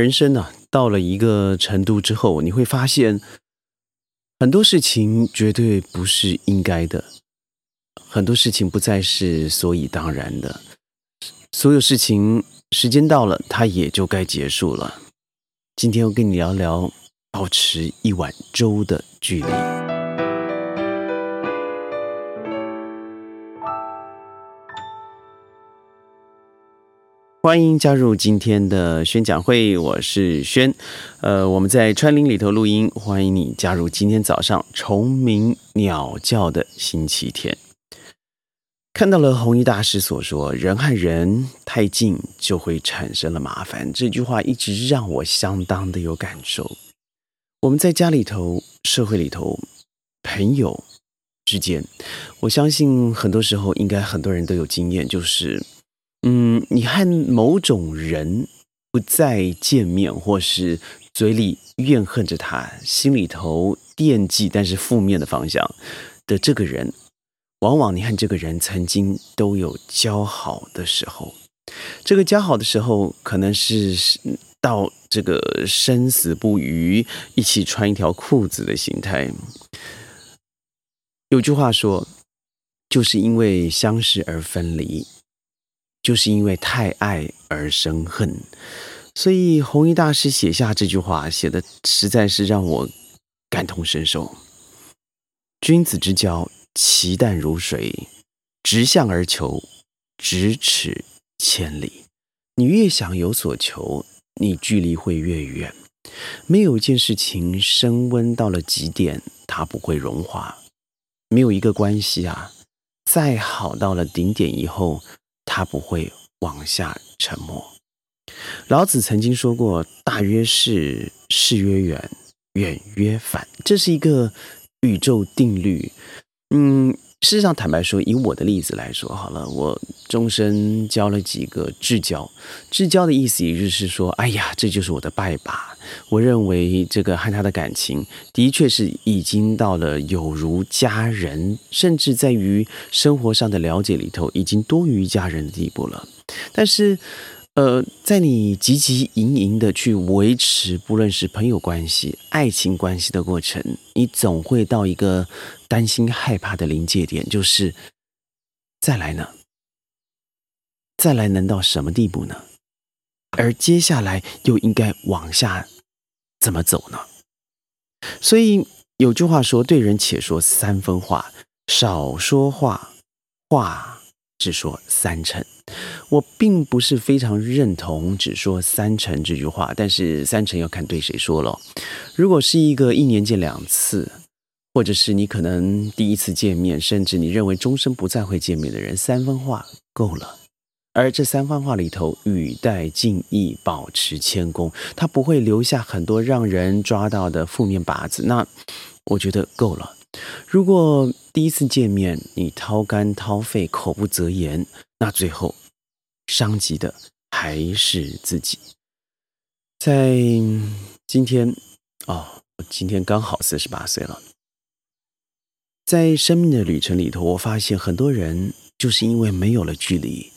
人生呢，到了一个程度之后，你会发现很多事情绝对不是应该的，很多事情不再是所以当然的，所有事情时间到了，它也就该结束了。今天我跟你聊聊保持一碗粥的距离。欢迎加入今天的宣讲会，我是轩。呃，我们在川林里头录音，欢迎你加入今天早上虫鸣鸟叫的星期天。看到了弘一大师所说“人和人太近就会产生了麻烦”这句话，一直让我相当的有感受。我们在家里头、社会里头、朋友之间，我相信很多时候应该很多人都有经验，就是。嗯，你和某种人不再见面，或是嘴里怨恨着他，心里头惦记，但是负面的方向的这个人，往往你和这个人曾经都有交好的时候。这个交好的时候，可能是到这个生死不渝，一起穿一条裤子的心态。有句话说，就是因为相识而分离。就是因为太爱而生恨，所以弘一大师写下这句话，写的实在是让我感同身受。君子之交，其淡如水，直向而求，咫尺千里。你越想有所求，你距离会越远。没有一件事情升温到了极点，它不会融化；没有一个关系啊，再好到了顶点以后。他不会往下沉默。老子曾经说过：“大约是，是曰远，远曰反。”这是一个宇宙定律。嗯。事实上，坦白说，以我的例子来说，好了，我终身交了几个至交。至交的意思也就是说，哎呀，这就是我的拜把。我认为这个和他的感情，的确是已经到了有如家人，甚至在于生活上的了解里头，已经多于家人的地步了。但是。呃，在你汲汲营营的去维持，不论是朋友关系、爱情关系的过程，你总会到一个担心、害怕的临界点，就是再来呢？再来能到什么地步呢？而接下来又应该往下怎么走呢？所以有句话说：“对人且说三分话，少说话，话只说三成。”我并不是非常认同只说三成这句话，但是三成要看对谁说了。如果是一个一年见两次，或者是你可能第一次见面，甚至你认为终身不再会见面的人，三分话够了。而这三番话里头，语带敬意，保持谦恭，他不会留下很多让人抓到的负面靶子。那我觉得够了。如果第一次见面你掏肝掏肺，口不择言，那最后。伤及的还是自己。在今天，哦，我今天刚好四十八岁了。在生命的旅程里头，我发现很多人就是因为没有了距离，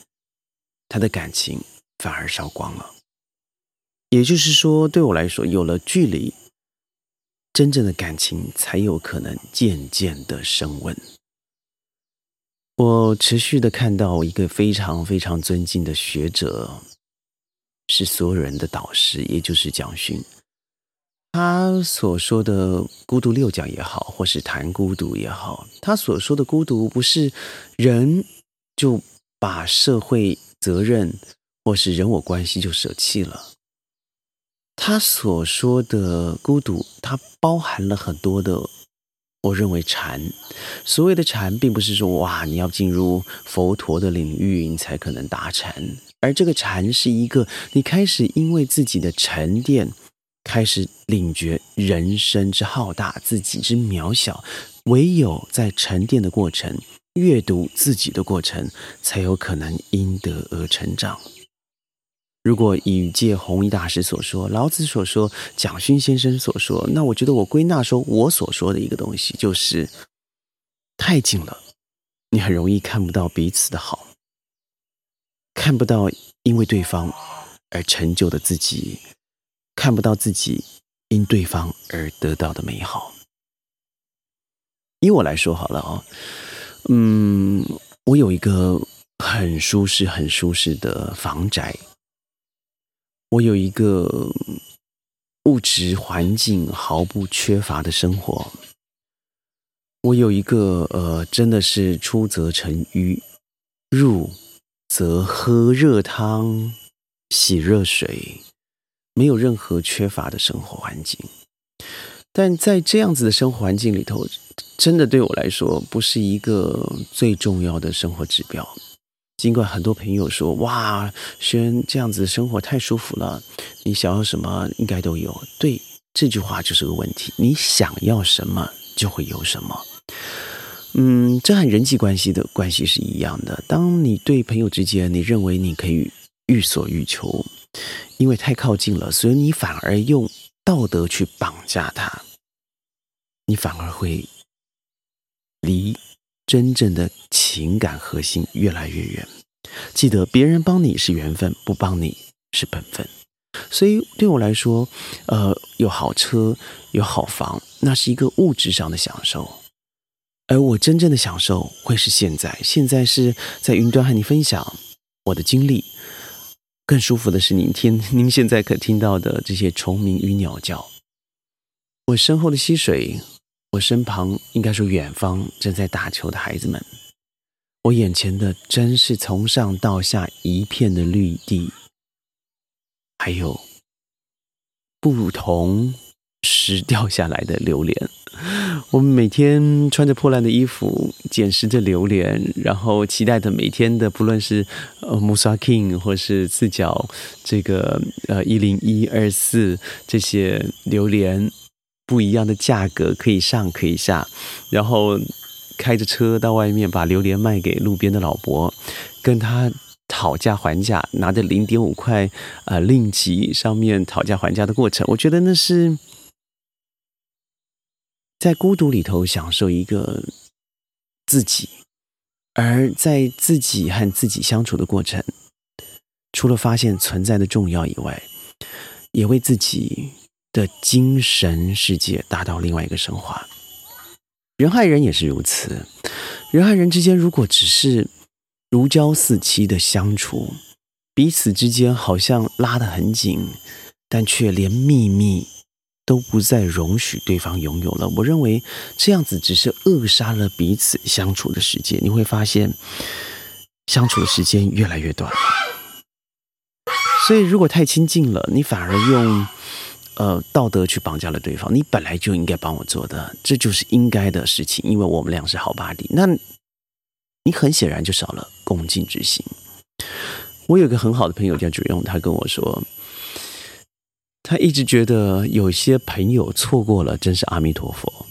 他的感情反而烧光了。也就是说，对我来说，有了距离，真正的感情才有可能渐渐的升温。我持续的看到一个非常非常尊敬的学者，是所有人的导师，也就是蒋勋。他所说的孤独六讲也好，或是谈孤独也好，他所说的孤独不是人就把社会责任或是人我关系就舍弃了。他所说的孤独，它包含了很多的。我认为禅，所谓的禅，并不是说哇，你要进入佛陀的领域，你才可能达禅。而这个禅是一个，你开始因为自己的沉淀，开始领觉人生之浩大，自己之渺小。唯有在沉淀的过程，阅读自己的过程，才有可能因德而成长。如果以借弘一大师所说、老子所说、蒋勋先生所说，那我觉得我归纳说，我所说的一个东西就是太近了，你很容易看不到彼此的好，看不到因为对方而成就的自己，看不到自己因对方而得到的美好。以我来说好了哦，嗯，我有一个很舒适、很舒适的房宅，我有一个物质环境毫不缺乏的生活，我有一个呃，真的是出则成淤，入则喝热汤、洗热水。没有任何缺乏的生活环境，但在这样子的生活环境里头，真的对我来说不是一个最重要的生活指标。尽管很多朋友说：“哇，轩这样子的生活太舒服了，你想要什么应该都有。”对，这句话就是个问题。你想要什么就会有什么。嗯，这和人际关系的关系是一样的。当你对朋友之间，你认为你可以欲所欲求。因为太靠近了，所以你反而用道德去绑架他，你反而会离真正的情感核心越来越远。记得，别人帮你是缘分，不帮你是本分。所以对我来说，呃，有好车、有好房，那是一个物质上的享受，而我真正的享受会是现在。现在是在云端和你分享我的经历。更舒服的是，您听您现在可听到的这些虫鸣与鸟叫，我身后的溪水，我身旁应该说远方正在打球的孩子们，我眼前的真是从上到下一片的绿地，还有不同。湿掉下来的榴莲，我们每天穿着破烂的衣服，捡拾着榴莲，然后期待着每天的，不论是呃 Musa King 或是四角这个呃一零一二四这些榴莲不一样的价格可以上可以下，然后开着车到外面把榴莲卖给路边的老伯，跟他讨价还价，拿着零点五块啊令吉上面讨价还价的过程，我觉得那是。在孤独里头享受一个自己，而在自己和自己相处的过程，除了发现存在的重要以外，也为自己的精神世界达到另外一个升华。人和人也是如此，人和人之间如果只是如胶似漆的相处，彼此之间好像拉得很紧，但却连秘密。都不再容许对方拥有了。我认为这样子只是扼杀了彼此相处的时间。你会发现，相处的时间越来越短。所以，如果太亲近了，你反而用呃道德去绑架了对方。你本来就应该帮我做的，这就是应该的事情，因为我们俩是好巴蒂。那你很显然就少了恭敬之心。我有个很好的朋友叫主用，他跟我说。他一直觉得有些朋友错过了，真是阿弥陀佛。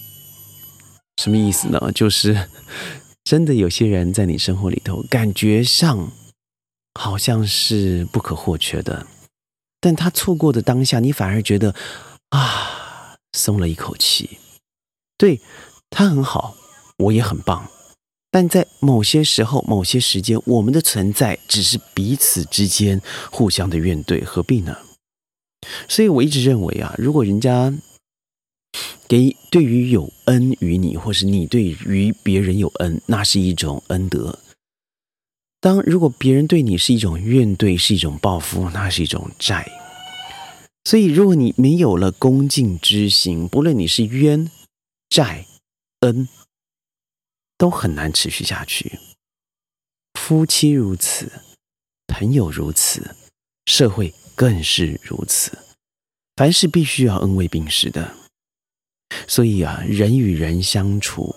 什么意思呢？就是 真的有些人在你生活里头，感觉上好像是不可或缺的，但他错过的当下，你反而觉得啊，松了一口气。对他很好，我也很棒，但在某些时候、某些时间，我们的存在只是彼此之间互相的怨怼，何必呢？所以我一直认为啊，如果人家给对于有恩于你，或是你对于别人有恩，那是一种恩德。当如果别人对你是一种怨怼，是一种报复，那是一种债。所以，如果你没有了恭敬之心，不论你是冤、债、恩，都很难持续下去。夫妻如此，朋友如此，社会。更是如此，凡事必须要恩威并施的。所以啊，人与人相处，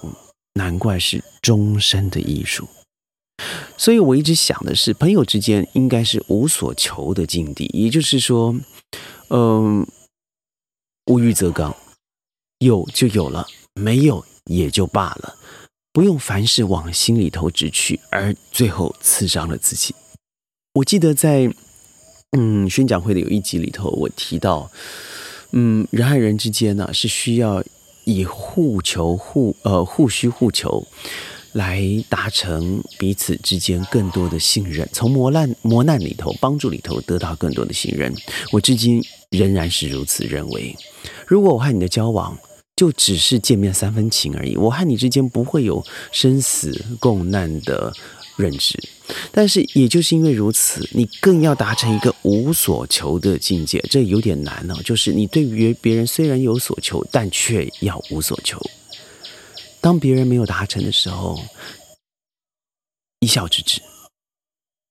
难怪是终身的艺术。所以我一直想的是，朋友之间应该是无所求的境地，也就是说，嗯，无欲则刚，有就有了，没有也就罢了，不用凡事往心里头直去，而最后刺伤了自己。我记得在。嗯，宣讲会的有一集里头，我提到，嗯，人和人之间呢是需要以互求互呃互需互求，来达成彼此之间更多的信任，从磨难磨难里头帮助里头得到更多的信任。我至今仍然是如此认为。如果我和你的交往就只是见面三分情而已，我和你之间不会有生死共难的认知。但是也就是因为如此，你更要达成一个无所求的境界，这有点难哦。就是你对于别人虽然有所求，但却要无所求。当别人没有达成的时候，一笑置之；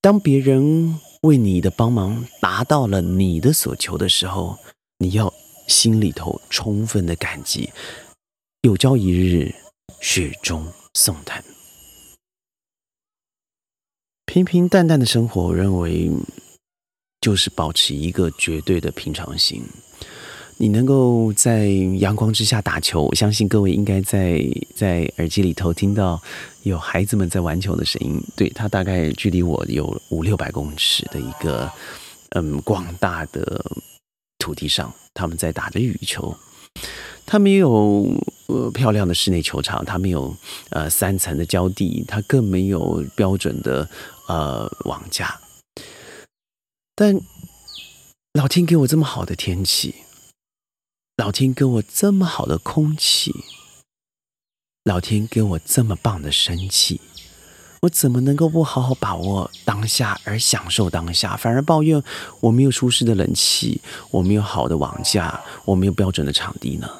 当别人为你的帮忙达到了你的所求的时候，你要心里头充分的感激。有朝一日，雪中送炭。平平淡淡的生活，我认为就是保持一个绝对的平常心。你能够在阳光之下打球，我相信各位应该在在耳机里头听到有孩子们在玩球的声音。对他大概距离我有五六百公尺的一个嗯广大的土地上，他们在打着羽球。他没有呃漂亮的室内球场，他没有呃三层的胶地，他更没有标准的呃网架。但老天给我这么好的天气。老天给我这么好的空气，老天给我这么棒的生气，我怎么能够不好好把握当下而享受当下，反而抱怨我没有舒适的冷气，我没有好的网架，我没有标准的场地呢？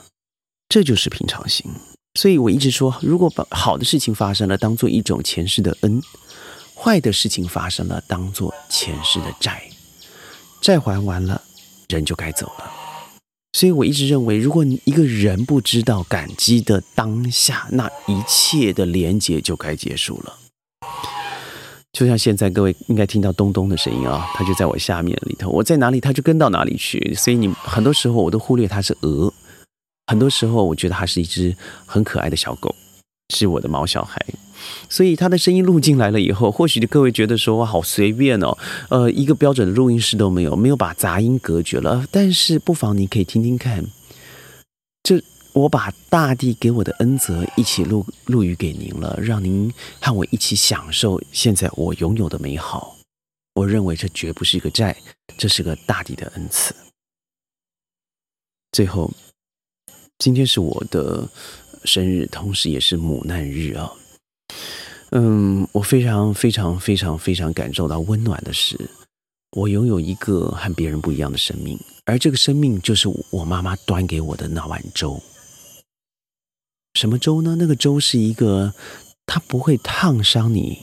这就是平常心。所以我一直说，如果把好的事情发生了，当做一种前世的恩；坏的事情发生了，当做前世的债。债还完了，人就该走了。所以我一直认为，如果一个人不知道感激的当下，那一切的连接就该结束了。就像现在，各位应该听到咚咚的声音啊，它就在我下面里头，我在哪里，它就跟到哪里去。所以你很多时候我都忽略它是鹅，很多时候我觉得它是一只很可爱的小狗，是我的毛小孩。所以他的声音录进来了以后，或许各位觉得说哇好随便哦，呃，一个标准的录音室都没有，没有把杂音隔绝了。但是不妨你可以听听看，这我把大地给我的恩泽一起录录语给您了，让您和我一起享受现在我拥有的美好。我认为这绝不是一个债，这是个大地的恩赐。最后，今天是我的生日，同时也是母难日啊。嗯，我非常非常非常非常感受到温暖的是，我拥有一个和别人不一样的生命，而这个生命就是我妈妈端给我的那碗粥。什么粥呢？那个粥是一个，它不会烫伤你，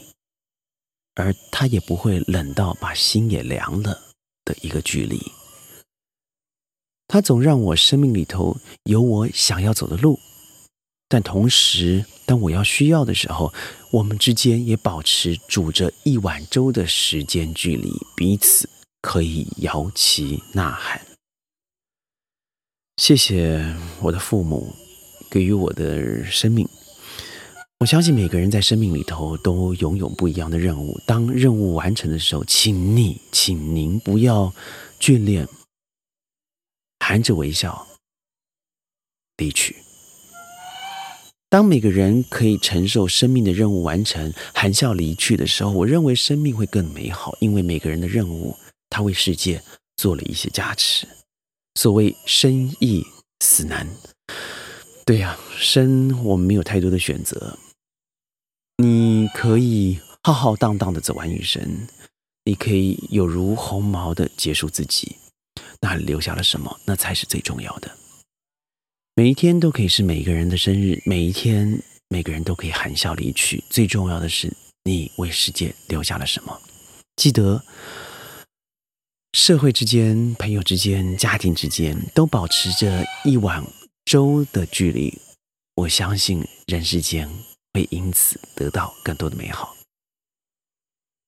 而它也不会冷到把心也凉了的一个距离。它总让我生命里头有我想要走的路。但同时，当我要需要的时候，我们之间也保持煮着一碗粥的时间距离，彼此可以摇旗呐喊。谢谢我的父母给予我的生命。我相信每个人在生命里头都拥有不一样的任务。当任务完成的时候，请你，请您不要眷恋，含着微笑离去。当每个人可以承受生命的任务完成，含笑离去的时候，我认为生命会更美好。因为每个人的任务，他为世界做了一些加持。所谓生易死难，对呀，生我们没有太多的选择。你可以浩浩荡荡的走完余生，你可以有如鸿毛的结束自己，那留下了什么？那才是最重要的。每一天都可以是每个人的生日，每一天每个人都可以含笑离去。最重要的是，你为世界留下了什么？记得，社会之间、朋友之间、家庭之间，都保持着一碗粥的距离。我相信，人世间会因此得到更多的美好。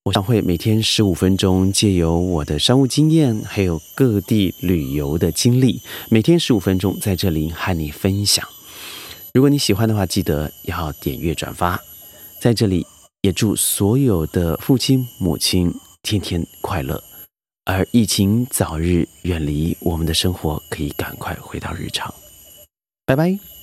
我将会每天十五分钟，借由我的商务经验，还有各地旅游的经历，每天十五分钟在这里和你分享。如果你喜欢的话，记得要点阅转发。在这里也祝所有的父亲母亲天天快乐，而疫情早日远离我们的生活，可以赶快回到日常。拜拜。